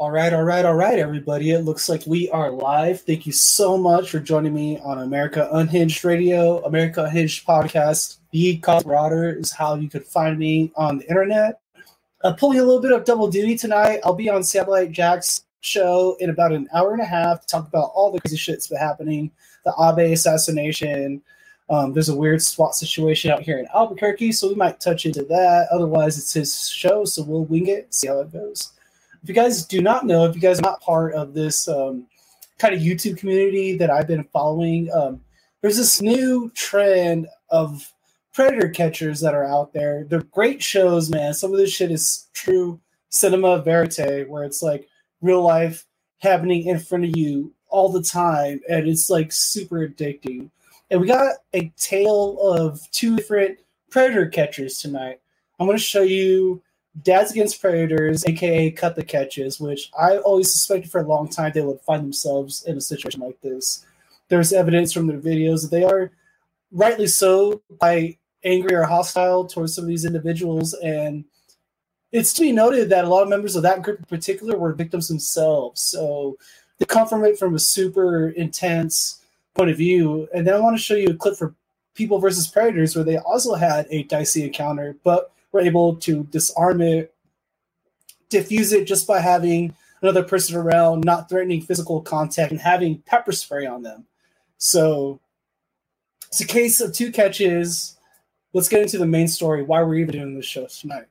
All right, all right, all right, everybody. It looks like we are live. Thank you so much for joining me on America Unhinged Radio, America Unhinged Podcast. The Colorado is how you could find me on the internet. I'm pulling a little bit of double duty tonight. I'll be on Satellite Jack's show in about an hour and a half to talk about all the crazy shit that's been happening, the Abe assassination. Um, there's a weird SWAT situation out here in Albuquerque, so we might touch into that. Otherwise, it's his show, so we'll wing it, see how it goes if you guys do not know, if you guys are not part of this um, kind of YouTube community that I've been following, um, there's this new trend of predator catchers that are out there. They're great shows, man. Some of this shit is true cinema verite, where it's like real life happening in front of you all the time, and it's like super addicting. And we got a tale of two different predator catchers tonight. I'm going to show you Dads Against Predators, aka Cut the Catches, which I always suspected for a long time they would find themselves in a situation like this. There's evidence from their videos that they are rightly so by angry or hostile towards some of these individuals and it's to be noted that a lot of members of that group in particular were victims themselves so they come from it from a super intense point of view and then i want to show you a clip for people versus predators where they also had a dicey encounter but were able to disarm it, diffuse it just by having another person around, not threatening physical contact, and having pepper spray on them. So it's a case of two catches. Let's get into the main story. Why we're even doing this show tonight.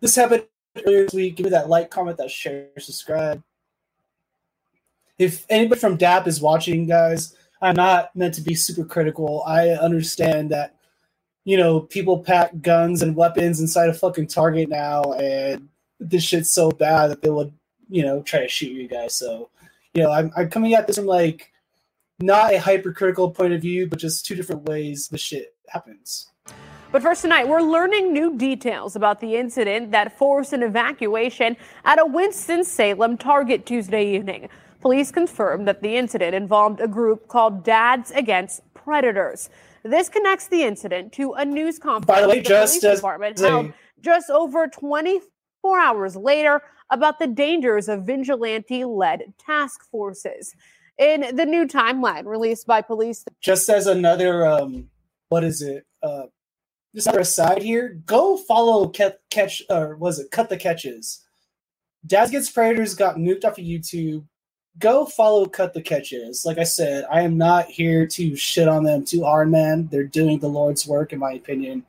This happened earlier this week. Give me that like, comment, that share, subscribe. If anybody from DAP is watching, guys, I'm not meant to be super critical. I understand that you know, people pack guns and weapons inside a fucking Target now, and this shit's so bad that they would, you know, try to shoot you guys. So, you know, I'm, I'm coming at this from like not a hypercritical point of view, but just two different ways the shit happens. But first tonight, we're learning new details about the incident that forced an evacuation at a Winston-Salem Target Tuesday evening. Police confirmed that the incident involved a group called Dads Against Predators. This connects the incident to a news conference By the way, the just police as department. Held just over 24 hours later about the dangers of vigilante-led task forces. In the new timeline released by police, just as another um what is it uh just another aside here go follow catch, catch or was it cut the catches? Dads Against Predators got nuked off of youtube go follow cut the catches. Like i said i am not here to shit on them too hard man. They're doing the lord's work in my opinion.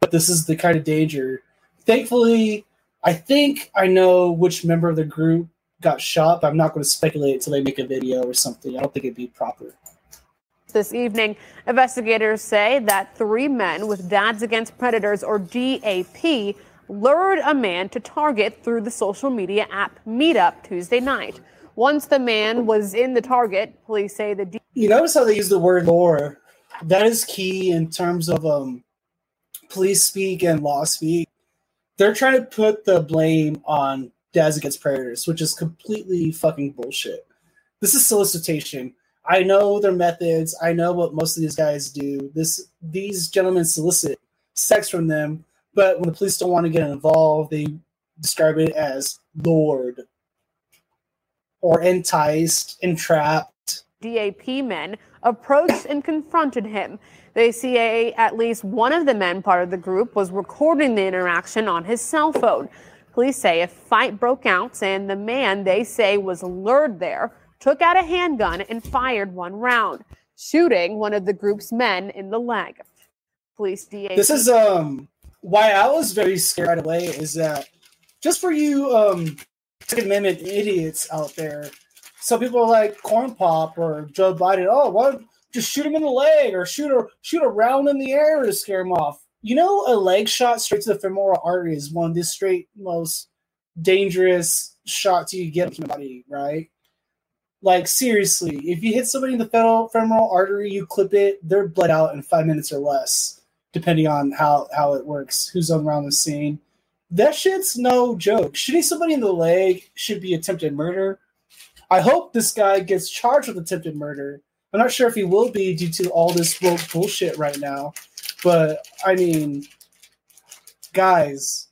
But this is the kind of danger. Thankfully i think i know which member of the group got shot but i'm not going to speculate until they make a video or something. I don't think it'd be proper. This evening, investigators say that three men with Dads Against Predators, or DAP, lured a man to Target through the social media app Meetup Tuesday night. Once the man was in the Target, police say the D- you notice how they use the word lore that is key in terms of um police speak and law speak. They're trying to put the blame on dads against predators which is completely fucking bullshit. This is solicitation. I know their methods. I know what most of these guys do. This these gentlemen solicit sex from them but when the police don't want to get involved they describe it as lured or enticed entrapped DAP men approached and confronted him. They say at least one of the men part of the group was recording the interaction on his cell phone. Police say a fight broke out and the man they say was lured there took out a handgun and fired one round, shooting one of the group's men in the leg. Police DAP this is um why I was very scared right away is that just for you um Second Amendment idiots out there, some people are like Corn Pop or Joe Biden. Oh, what? Just shoot him in the leg or shoot a shoot a round in the air to scare him off. You know, a leg shot straight to the femoral artery is one of the straight most dangerous shots you get in the body, right? Like seriously, if you hit somebody in the femoral, femoral artery, you clip it, they're bled out in five minutes or less, depending on how how it works, who's around the scene. That shit's no joke. Shooting somebody in the leg should be attempted murder. I hope this guy gets charged with attempted murder. I'm not sure if he will be due to all this woke bullshit right now, but I mean, guys,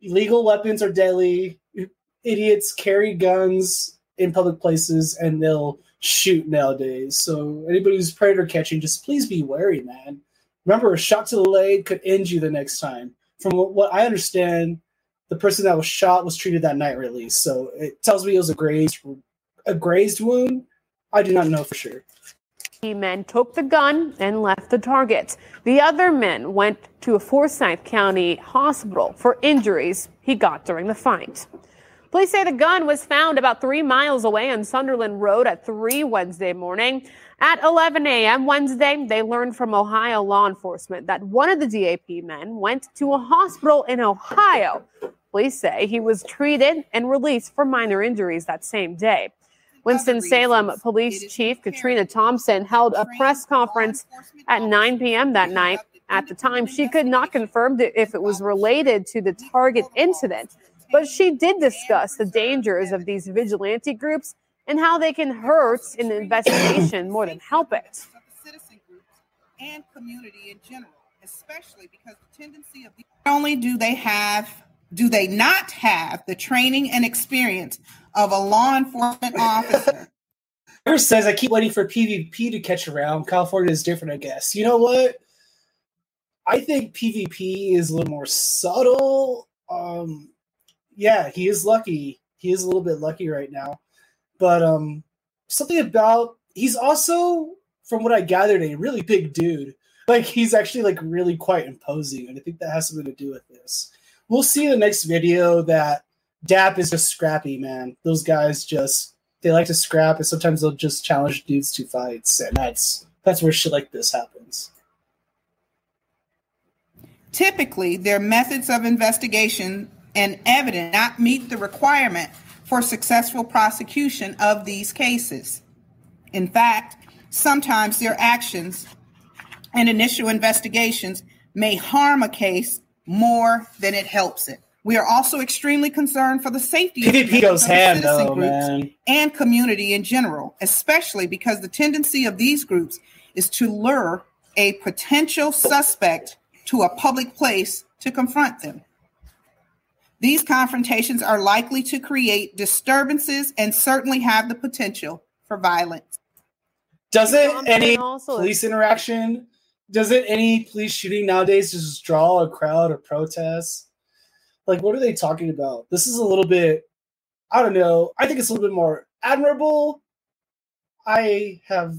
illegal weapons are deadly. Idiots carry guns in public places and they'll shoot nowadays. So anybody who's predator catching, just please be wary, man. Remember, a shot to the leg could end you the next time. From what I understand, the person that was shot was treated that night release. So it tells me it was a grazed a grazed wound. I do not know for sure. The men took the gun and left the target. The other men went to a Forsyth County hospital for injuries he got during the fight. Police say the gun was found about three miles away on Sunderland Road at 3 Wednesday morning. At 11 a.m. Wednesday, they learned from Ohio law enforcement that one of the DAP men went to a hospital in Ohio. Police say he was treated and released for minor injuries that same day. Winston-Salem Police Chief Katrina Thompson held a press conference at 9 p.m. that night. At the time, she could not confirm if it was related to the Target incident, but she did discuss the dangers of these vigilante groups and how they can hurt an investigation more than help it. Citizen groups And community in general, especially because the tendency of not only do they have do they not have the training and experience of a law enforcement officer? Whoever says I keep waiting for PvP to catch around, California is different, I guess. You know what? I think PvP is a little more subtle. Um, yeah, he is lucky. He is a little bit lucky right now. But um, something about he's also, from what I gathered, a really big dude. Like he's actually like really quite imposing, and I think that has something to do with this we'll see in the next video that DAP is just scrappy, man. Those guys just they like to scrap, and sometimes they'll just challenge dudes to fights, and that's that's where shit like this happens. Typically, their methods of investigation and evidence not meet the requirement for successful prosecution of these cases. In fact, sometimes their actions and initial investigations may harm a case more than it helps it. We are also extremely concerned for the safety of goes hand, though, man. and community in general, especially because the tendency of these groups is to lure a potential suspect to a public place to confront them. These confrontations are likely to create disturbances and certainly have the potential for violence. Doesn't any police interaction doesn't any police shooting nowadays just draw a crowd of protests? Like, what are they talking about? This is a little bit, I don't know. I think it's a little bit more admirable. I have,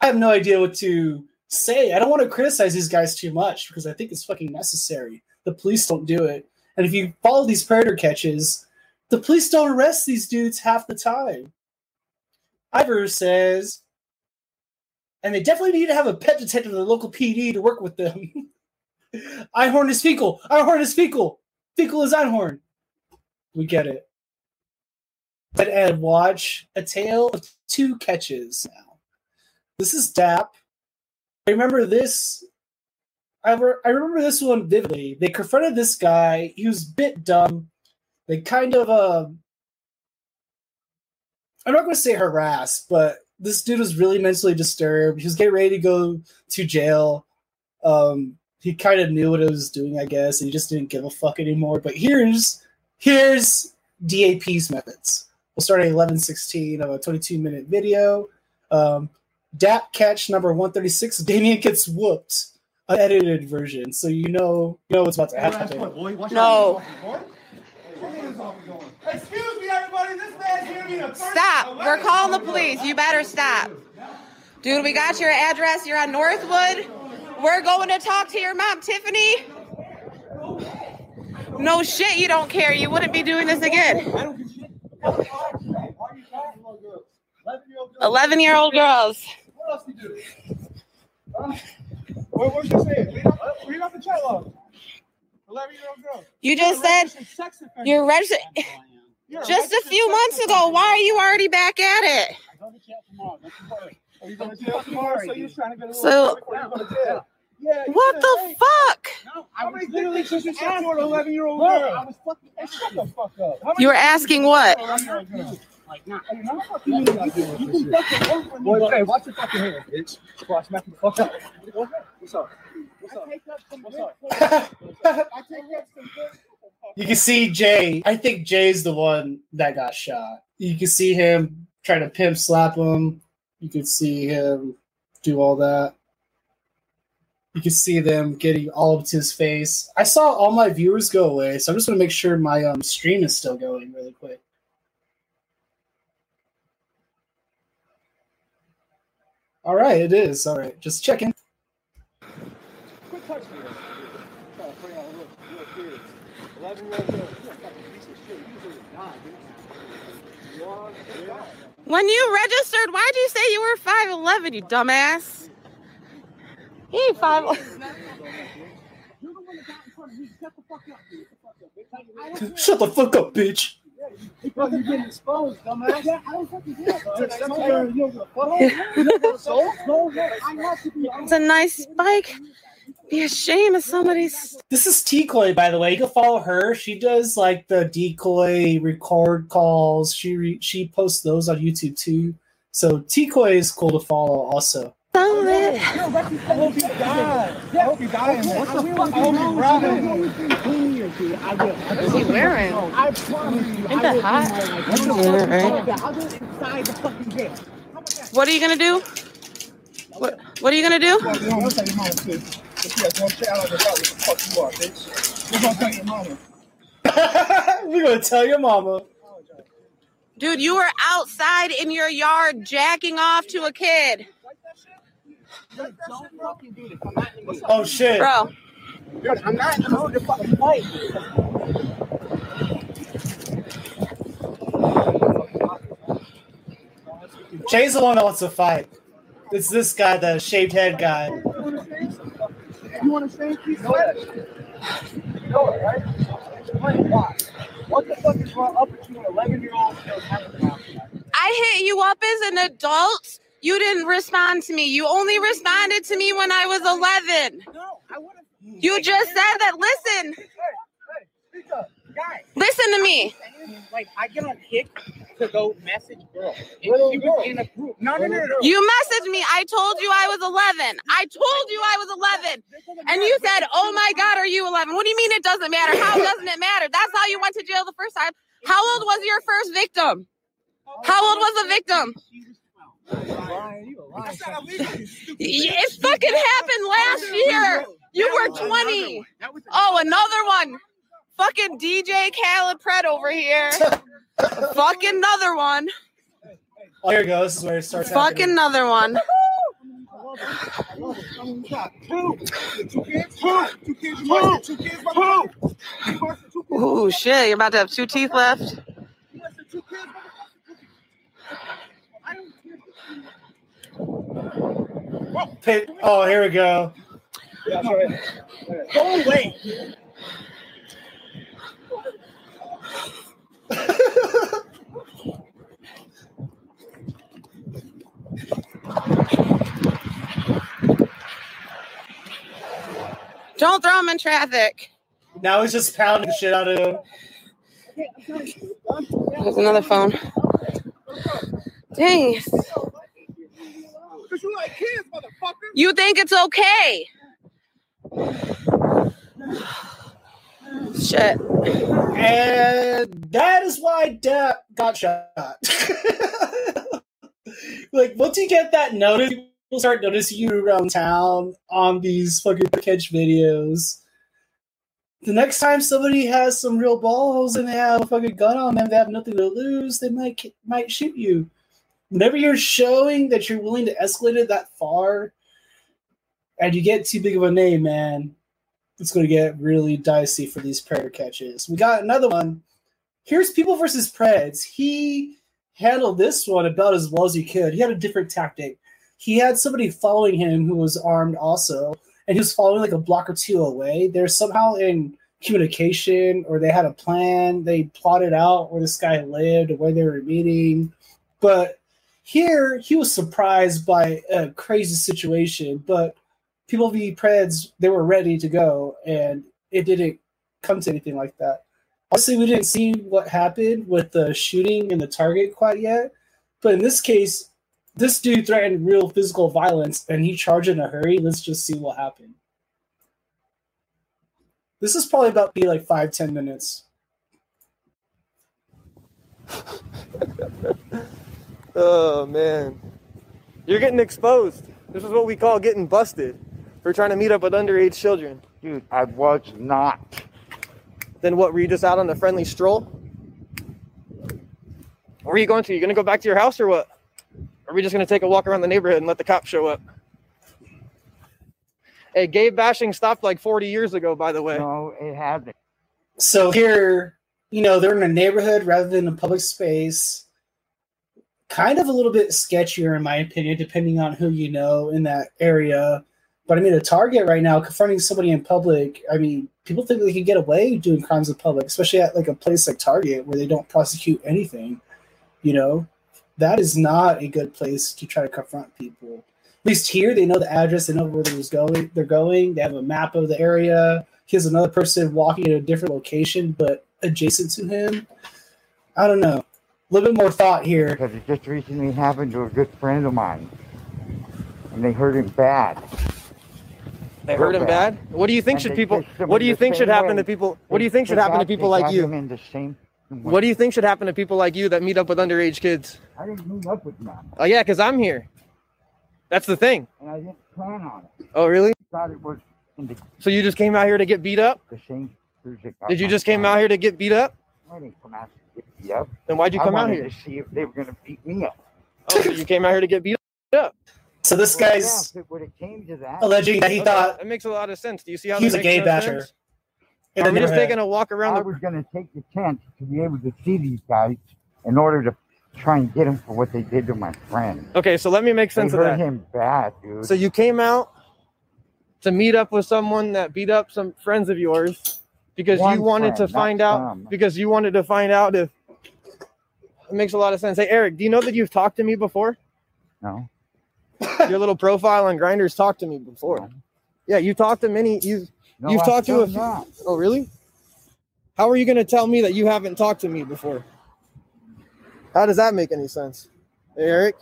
I have no idea what to say. I don't want to criticize these guys too much because I think it's fucking necessary. The police don't do it, and if you follow these predator catches, the police don't arrest these dudes half the time. Ivor says and they definitely need to have a pet detective in the local PD to work with them. Einhorn is Finkle. Einhorn is Finkle. Finkle is Einhorn. We get it. But and watch a tale of two catches now. This is DAP. Remember this. I, re- I remember this one vividly. They confronted this guy. He was a bit dumb. They kind of, uh, I'm not going to say harass, but this dude was really mentally disturbed. He was getting ready to go to jail. Um, he kind of knew what he was doing, I guess, and he just didn't give a fuck anymore. But here's here's DAP's methods. We'll start at 11:16 of a 22 minute video. Um, DAP catch number 136. Damien gets whooped. Unedited version, so you know you know what's about to happen. No. Excuse me, everybody. This man's here me a Stop. We're calling the police. You better stop. Dude, we got your address. You're on Northwood. We're going to talk to your mom, Tiffany. No shit, you don't care. You wouldn't be doing this again. 11 year old girls. What else you do? What, what you saying? Read off, read off the chat log. 11 year old girl. You just said you're registered just a few months ago. Why are you already back at it? So, Yeah, you what the hey, fuck? No, I was literally just asking for an 11 year old girl. I was fucking, hey, shut the fuck up. How You were asking what? 11-year-old girl? Like, nah, hey, no fucking you not doing this shit. Boy, hey, watch your fucking hair, bitch. Before I smack you the fuck up. What's up? What's up? What's up? What's up? I take up some good You can see Jay. I think Jay's the one that got shot. You can see him trying to pimp slap him. You can see him do all that. You can see them getting all up to his face. I saw all my viewers go away, so I'm just gonna make sure my um, stream is still going really quick. All right, it is. All right, just checking. Quit touching me. Trying to bring out little, little kids. 11 year old girl. You're a fucking piece of shit. You deserve to die, dude. You are? When you registered, why'd you say you were 5'11, you dumbass? He ain't 5 You're the one that got in front of me. Shut the fuck up, dude. Shut the fuck up, bitch. I don't Shut the fuck up, bitch. Because you're getting exposed, dumbass. Yeah, I don't fucking care. Sometimes you don't give a fuck. You don't have a soul? No, no, I have to be. It's a nice bike. Be ashamed of somebody's. This is Decoy, by the way. You can follow her. She does like the decoy record calls. She re- she posts those on YouTube too. So Decoy is cool to follow also. Some it. I hope you die. I hope you die. What the fuck? I hope you rot in there. What is he wearing? I promise you. Ain't that hot? Yeah, right. I'll do it inside the fucking jail. What are you gonna do? What What are you gonna do? I'll tell your mama, too. If you have one shit, I don't know what the fuck you are, bitch. We're gonna tell your mama. We're gonna tell your mama. Dude, you were outside in your yard jacking off to a kid. Don't fucking do this. I'm not in the mood. Oh shit. Bro, Dude, I'm not in the mood to fucking fight. Jay's the one that wants to fight. It's this guy, the shaved head guy. You want to say keep quiet? You know it, right? Explain why. What the fuck is wrong up with you, an 11 year old still having I hit you up as an adult. You didn't respond to me. You only responded to me when I was 11. No, I would have. You just said that. Listen, Hey, hey. Guys, listen to me. like, I get on kick to go message was in a group. No, no, no, no. You messaged me. I told you I was 11. I told you I was 11. And you said, Oh my God, are you 11? What do you mean it doesn't matter? How doesn't it matter? That's how you went to jail the first time. How old was your first victim? How old was the victim? Lying, you a lying son. It fucking happened last year. You were 20. That Oh, another one. Fucking DJ Khaled Pred over here. Fucking another one. Oh, here it goes. This is where it starts. Fucking happening. another one. I love it. I mean, you got two. Two kids? Two. Two kids. You must have two kids, motherfucker. You must have two kids. Ooh, shit. You're about to have two teeth left. You must have two kids, motherfucker. I don't care. Pit- Oh, here we go. Yeah, that's all right. Go away. Don't throw him in traffic. Now he's just pounding the shit out of him. There's another phone. Dang. Because you like kids, motherfucker. You think it's okay? Shit. And that is why DAP got shot. like, once you get that notice, people start noticing you around town on these fucking catch videos. The next time somebody has some real balls and they have a fucking gun on them, they have nothing to lose, they might might shoot you. Whenever you're showing that you're willing to escalate it that far, and you get too big of a name, man, it's going to get really dicey for these predator catches. We got another one. Here's People versus Preds. He handled this one about as well as he could. He had a different tactic. He had somebody following him who was armed also, and he was following like a block or two away. They're somehow in communication or they had a plan. They plotted out where this guy lived where they were meeting. But here he was surprised by a crazy situation, but People v Preds, they were ready to go, and it didn't come to anything like that. Obviously, we didn't see what happened with the shooting and the target quite yet, but in this case, this dude threatened real physical violence, and he charged in a hurry. Let's just see what happened. This is probably about be like five ten minutes. Oh man, you're getting exposed. This is what we call getting busted for trying to meet up with underage children. Dude, I was not. Then what? Were you just out on a friendly stroll? Where are you going to? You gonna go back to your house or what? Or are we just gonna take a walk around the neighborhood and let the cops show up? Hey, gay bashing stopped like 40 years ago, by the way. No, it hasn't. So here, you know, they're in a neighborhood rather than a public space. Kind of a little bit sketchier, in my opinion, depending on who you know in that area. But I mean, a target right now, confronting somebody in public, I mean, people think they can get away doing crimes in public, especially at like a place like Target where they don't prosecute anything. You know, that is not a good place to try to confront people. At least here, they know the address, they know where they're going. They're going. They have a map of the area. Here's another person walking in a different location, but adjacent to him. I don't know. A little bit more thought here. Because it just recently happened to a good friend of mine. And they hurt him bad. They hurt him bad. What do you think And should people? What do you think should happen way. to people? What do you think should happen to people like you? in the same What do you think should happen to people like you that meet up with underage kids? I didn't meet up with none. Oh yeah, because I'm here. That's the thing. And I didn't plan on it. Oh really? I thought it was the, So you just came out here to get beat up? the same music. Did you just came out here to get beat up? I didn't come out to get beat up. Then why'd you come out here? to see if they were going to beat me up. Oh, so you came out here to get beat up? So this Well, guy's yeah, it would have came to that. alleging that he Okay, thought that makes a lot of sense. Do you see how he's a gay no basher. sense? in Are the we just taking a walk around I the? was going to take the chance to be able to see these guys in order to try and get them for what they did to my friend. Okay, so let me make They sense of hurt that. him bad, dude. So you came out to meet up with someone that beat up some friends of yours because One you wanted friend, to find out some. because you wanted to find out if it makes a lot of sense. Hey Eric, do you know that you've talked to me before? no, Your little profile on Grinders talked to me before. No. Yeah, you talked to many. You no You've I talked to a few- not. oh really? How are you going to tell me that you haven't talked to me before? How does that make any sense, hey, Eric?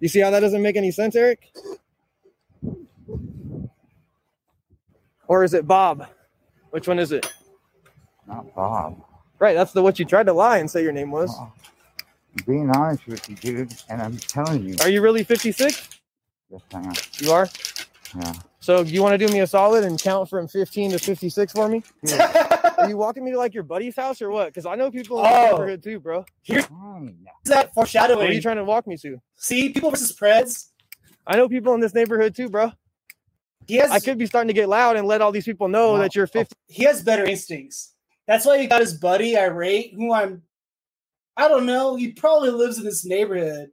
You see how that doesn't make any sense, Eric? Or is it Bob? Which one is it? Not Bob. Right, that's the what you tried to lie and say your name was. Oh, being honest with you, dude, and I'm telling you, Are you really 56? yes, I am. You are. Yeah. So you want to do me a solid and count from 15 to 56 for me? Dude, Are you walking me to like your buddy's house or what? Because I know people in the Oh. neighborhood too, bro. fine. Is that Where are foreshadowing? you trying to walk me to? See, people versus Preds. I know people in this neighborhood too, bro. He has I could be starting to get loud and let all these people know Well, that you're 50. he has better instincts. That's why he got his buddy irate, who I'm I don't know, he probably lives in this neighborhood.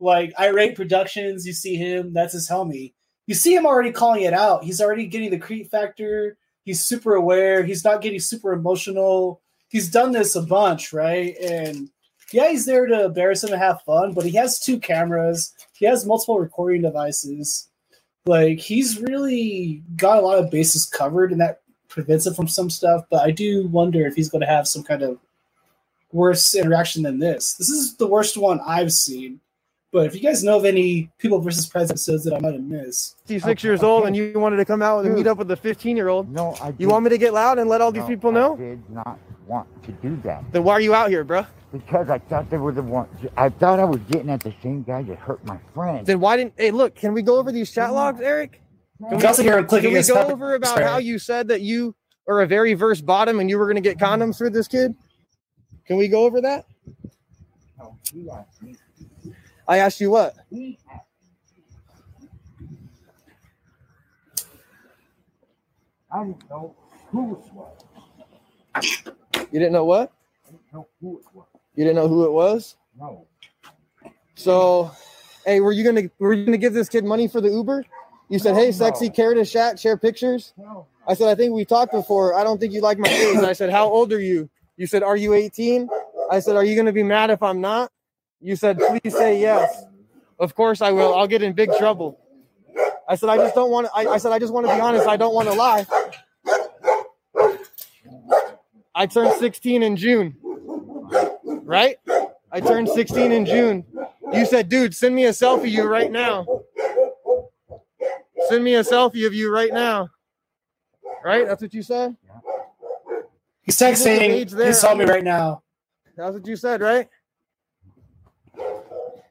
Like irate productions, you see him, that's his homie. You see him already calling it out. He's already getting the creep factor. He's super aware. He's not getting super emotional. He's done this a bunch, right? And yeah, he's there to embarrass him and have fun, but he has two cameras. He has multiple recording devices. Like he's really got a lot of bases covered, and that prevents him from some stuff. But I do wonder if he's going to have some kind of worse interaction than this. This is the worst one I've seen. But if you guys know of any people versus Preds episodes that I might have missed, 56 Okay, years old okay. and you wanted to come out and Dude. meet up with a 15 year old. No, I. You want me to get loud and let all these no, people I know? did not want to do that Then why are you out here, bro? because I thought they were the one. I thought I was getting at the same guy that hurt my friend. Then why didn't? Hey, look, can we go over these chat logs, Eric? you can also hear him Can clicking we go over about spray. how you said that you are a very versed bottom and you were going to get condoms for this kid? Can we go over that? No, he asked me. I asked you what? I didn't know who it was. You didn't know what? I didn't know who it was. You didn't know who it was? No. So, hey, were you gonna were you gonna give this kid money for the Uber? You said, No, "Hey, sexy, no. care to chat, share pictures." No. I said, "I think we talked before. I don't think you like my face." I said, "How old are you?" You said, "Are you 18?" I said, "Are you gonna be mad if I'm not?" You said, "Please say yes." Of course I will. I'll get in big trouble. I said, "I just don't want to." I, I said, "I just want to be honest. I don't want to lie." I turned 16 in June. Right? I turned 16 in June. You said, dude, send me a selfie of you right now. Send me a selfie of you right now. right? That's what you said. He's Look at the texting. He's telling me right now. That's what you said, right?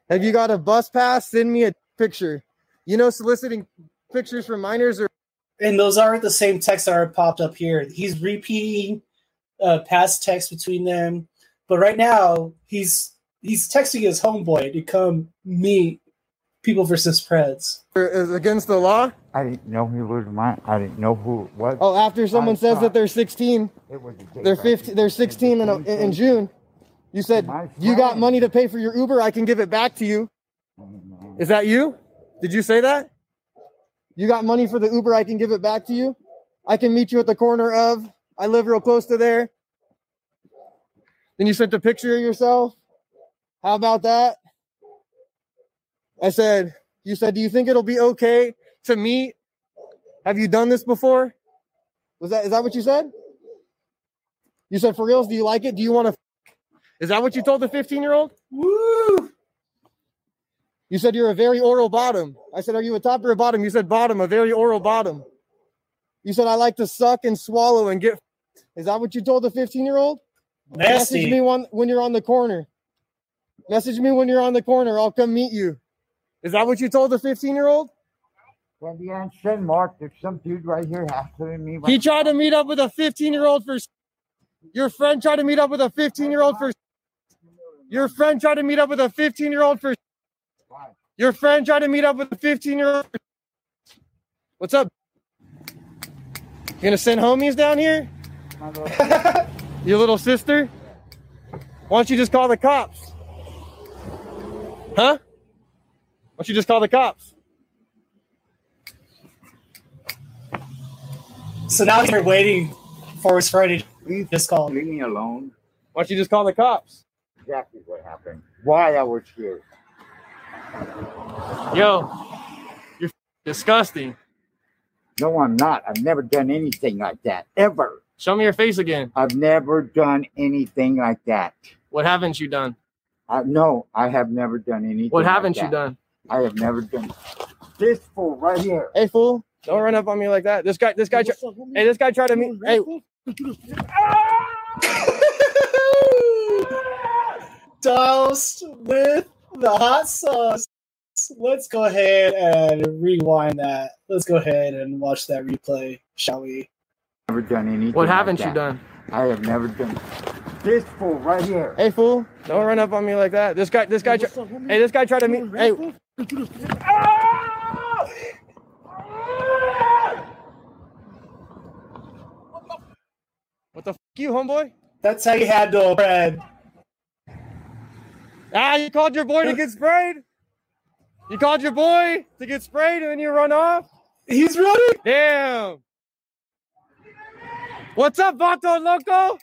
Have you got a bus pass? Send me a picture. You know, soliciting pictures from minors or And those aren't the same texts that are popped up here. He's repeating uh, past texts between them. But right now, he's he's texting his homeboy to come meet people versus Preds. is against the law. I didn't know he was mine. I didn't know who it was. Oh, after someone I says thought that they're 16, It was they're right 15, they're 16 in, in, in June. You said you got money to pay for your Uber. I can give it back to you. Is that you? Did you say that? You got money for the Uber. I can give it back to you. I can meet you at the corner of. I live real close to there. Then you sent a picture of yourself. How about that? I said, you said, do you think it'll be okay to meet? Have you done this before? Was that is that what you said? You said for reals, do you like it? Do you want to is that what you told the 15 year old? Woo! You said you're a very oral bottom. I said, Are you a top or a bottom? You said bottom, a very oral bottom. You said I like to suck and swallow and get. Is that what you told the 15 year old? Message me one, when you're on the corner. Message me when you're on the corner. I'll come meet you. Is that what you told the 15 year old? When the said, Mark, there's some dude right here hassling me. He tried to meet up with a 15 year old for. Your friend tried to meet up with a 15 year old for. Your friend tried to meet up with a 15 year old for. Your friend tried to meet up with a 15 year old. What's up? You gonna send homies down here? Little- Your little sister? Why don't you just call the cops? Huh? Why don't you just call the cops? So now you're waiting for his Friday. Please Just call. leave me alone. Why don't you just call the cops? Exactly what happened. Why I was here. Yo, you're disgusting. No, I'm not. I've never done anything like that. Ever. Show me your face again. I've never done anything like that. What haven't you done? I, no, I have never done anything. What haven't you that. done? I have never done this fool right here. Hey fool, don't run up on me like that. This guy, this guy, tr- hey, this guy tried to meet. Hey, Doused with the hot sauce. Let's go ahead and rewind that. Let's go ahead and watch that replay, shall we? Never done anything. what haven't you that. done? I have never done this fool right here. Hey fool, don't run up on me like that. This guy, this guy, tr- hey, this guy tried to meet. Hey, what the fuck you, homeboy? That's how you handle Fred. Ah, you called your boy to get sprayed. You called your boy to get sprayed, and then you run off. He's running. Damn. What's up, Vato Loco?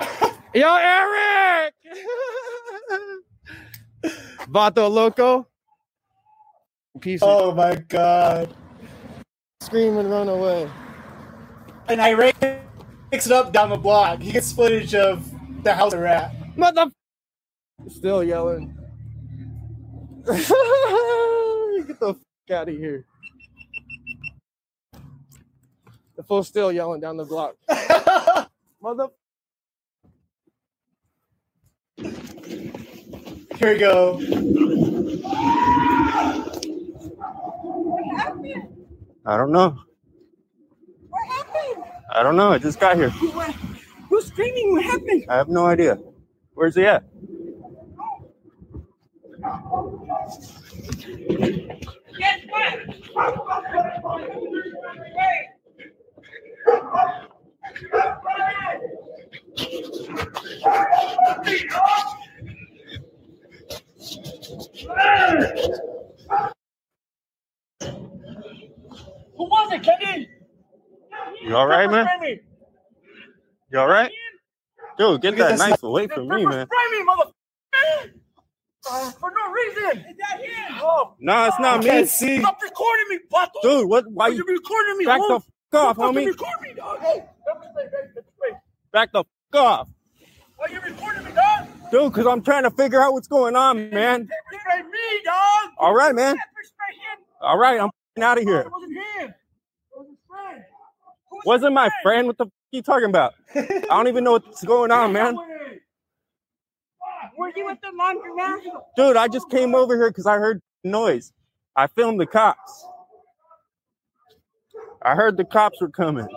Yo, Eric! Vato Loco. Piece of Oh my god. scream and run away. And Irene picks it up down the block. He gets footage of the house they're at. Mother. Still yelling. Get the f- out of here. The fool's still yelling down the block. Mother. Here we go. What happened? I don't know. What happened? I don't know. I just got here. What? Who's screaming? What happened? I have no idea. Where's he at? Guess what? Who was it, Kenny? You all right, man? You all right? Dude, get that knife away from me, man. Spray me, mother. Uh, for no reason. Is that him? Oh, Nah, it's not I me. see. stop recording me, Pato. Dude, what? Why Are you you recording me? back the f- off, homie? record me, dog. Hey, let me spray, let me spray. Back the f- off, Why you recording me, dog? Dude. Cause I'm trying to figure out what's going on, man. Me, dog. All right, man. Pepper spray him. All right, I'm out of here. Wasn't him. Wasn't spray. Wasn't my friend. What the f- you talking about? I don't even know what's going on, man. Were you at the laundromat? Dude, I just came over here because I heard noise. I filmed the cops. I heard the cops were coming.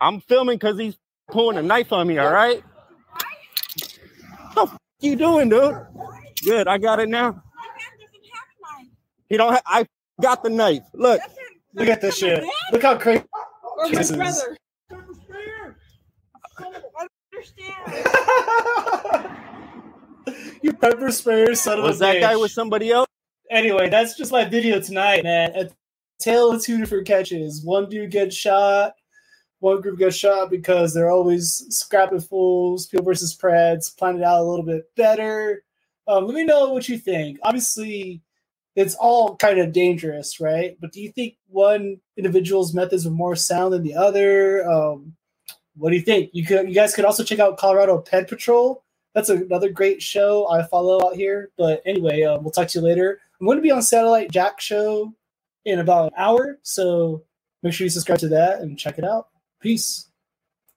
I'm filming because he's pulling a knife on me, all right? What the f- you doing, dude? Good, I got it now. He don't ha- I got the knife. Look. Look at this shit. Look how crazy Or my brother? I don't understand. you pepper sprayer son of Was a that guy bitch. with somebody else? Anyway, that's just my video tonight, man. A tale of two different catches. One dude gets shot. One group gets shot because they're always scrapping fools. people versus Preds it out a little bit better. Um, let me know what you think. Obviously, it's all kind of dangerous, right? But do you think one individual's methods are more sound than the other? Um, what do you think? You could, you guys could also check out Colorado Ped Patrol. That's another great show I follow out here. But anyway, um, we'll talk to you later. I'm going to be on Satellite Jack Show in about an hour, so make sure you subscribe to that and check it out. Peace.